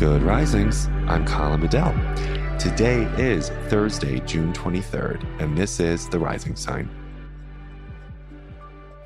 Good Risings. I'm Colin Bedell. Today is Thursday, June 23rd, and this is the Rising Sign.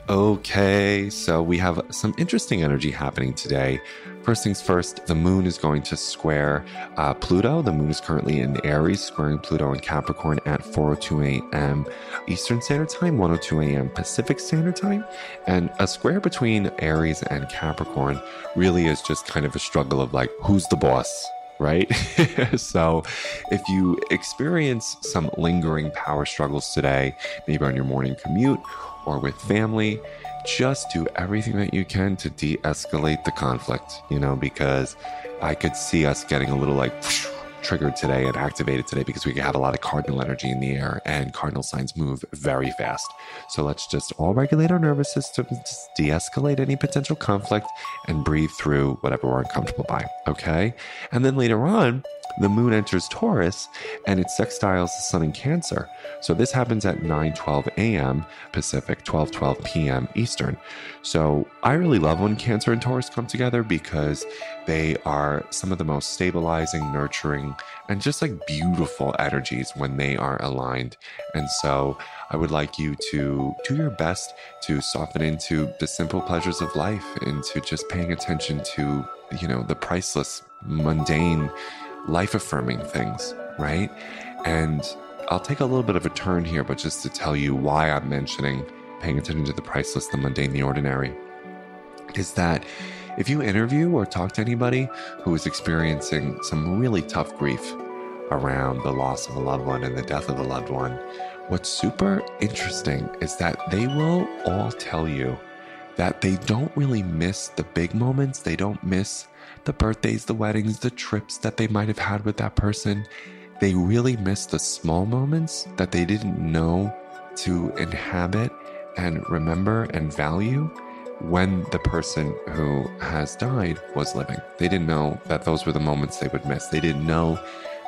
Okay, so we have some interesting energy happening today. First things first, the moon is going to square uh, Pluto. The moon is currently in Aries, squaring Pluto in Capricorn at 4:02 a.m. Eastern Standard Time, 1:02 a.m. Pacific Standard Time, and a square between Aries and Capricorn really is just kind of a struggle of like, who's the boss? Right? so, if you experience some lingering power struggles today, maybe on your morning commute or with family, just do everything that you can to de escalate the conflict, you know, because I could see us getting a little like triggered today and activated today because we have a lot of cardinal energy in the air and cardinal signs move very fast. So let's just all regulate our nervous system, de escalate any potential conflict, and breathe through whatever we're uncomfortable by. Okay. And then later on, the moon enters Taurus and it sextiles the sun in Cancer. So this happens at 9:12 a.m. Pacific, 12:12 p.m. Eastern. So I really love when Cancer and Taurus come together because they are some of the most stabilizing, nurturing, and just like beautiful energies when they are aligned. And so I would like you to do your best to soften into the simple pleasures of life, into just paying attention to, you know, the priceless, mundane life affirming things, right? And I'll take a little bit of a turn here, but just to tell you why I'm mentioning paying attention to the priceless, the mundane, the ordinary, is that if you interview or talk to anybody who is experiencing some really tough grief around the loss of a loved one and the death of a loved one, what's super interesting is that they will all tell you that they don't really miss the big moments. They don't miss the birthdays, the weddings, the trips that they might have had with that person. They really miss the small moments that they didn't know to inhabit and remember and value when the person who has died was living. They didn't know that those were the moments they would miss. They didn't know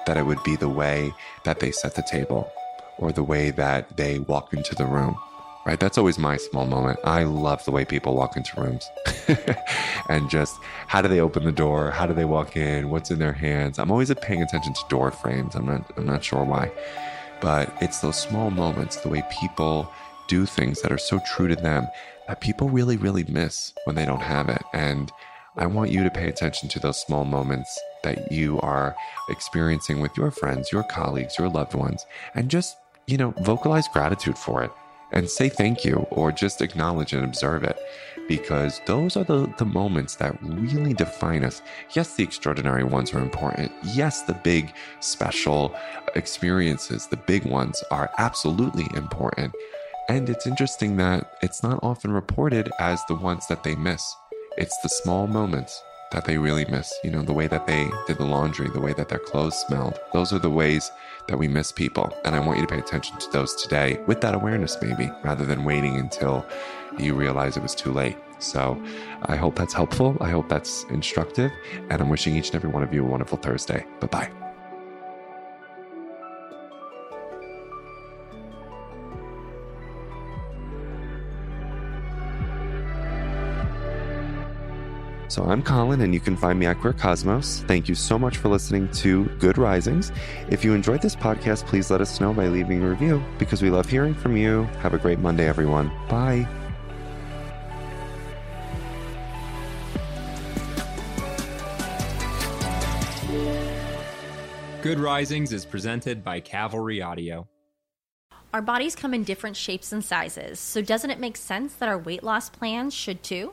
that it would be the way that they set the table or the way that they walked into the room right? That's always my small moment. I love the way people walk into rooms and just how do they open the door? How do they walk in? What's in their hands? I'm always paying attention to door frames. I'm not, I'm not sure why, but it's those small moments, the way people do things that are so true to them that people really, really miss when they don't have it. And I want you to pay attention to those small moments that you are experiencing with your friends, your colleagues, your loved ones, and just, you know, vocalize gratitude for it and say thank you or just acknowledge and observe it because those are the, the moments that really define us. Yes, the extraordinary ones are important. Yes, the big special experiences, the big ones are absolutely important. And it's interesting that it's not often reported as the ones that they miss. It's the small moments that they really miss. You know, the way that they did the laundry, the way that their clothes smelled. Those are the ways that we miss people. And I want you to pay attention to those today with that awareness, maybe, rather than waiting until you realize it was too late. So I hope that's helpful. I hope that's instructive. And I'm wishing each and every one of you a wonderful Thursday. Bye bye. So I'm Colin, and you can find me at Queer Cosmos. Thank you so much for listening to Good Risings. If you enjoyed this podcast, please let us know by leaving a review because we love hearing from you. Have a great Monday, everyone. Bye. Good Risings is presented by Cavalry Audio. Our bodies come in different shapes and sizes, so doesn't it make sense that our weight loss plans should too?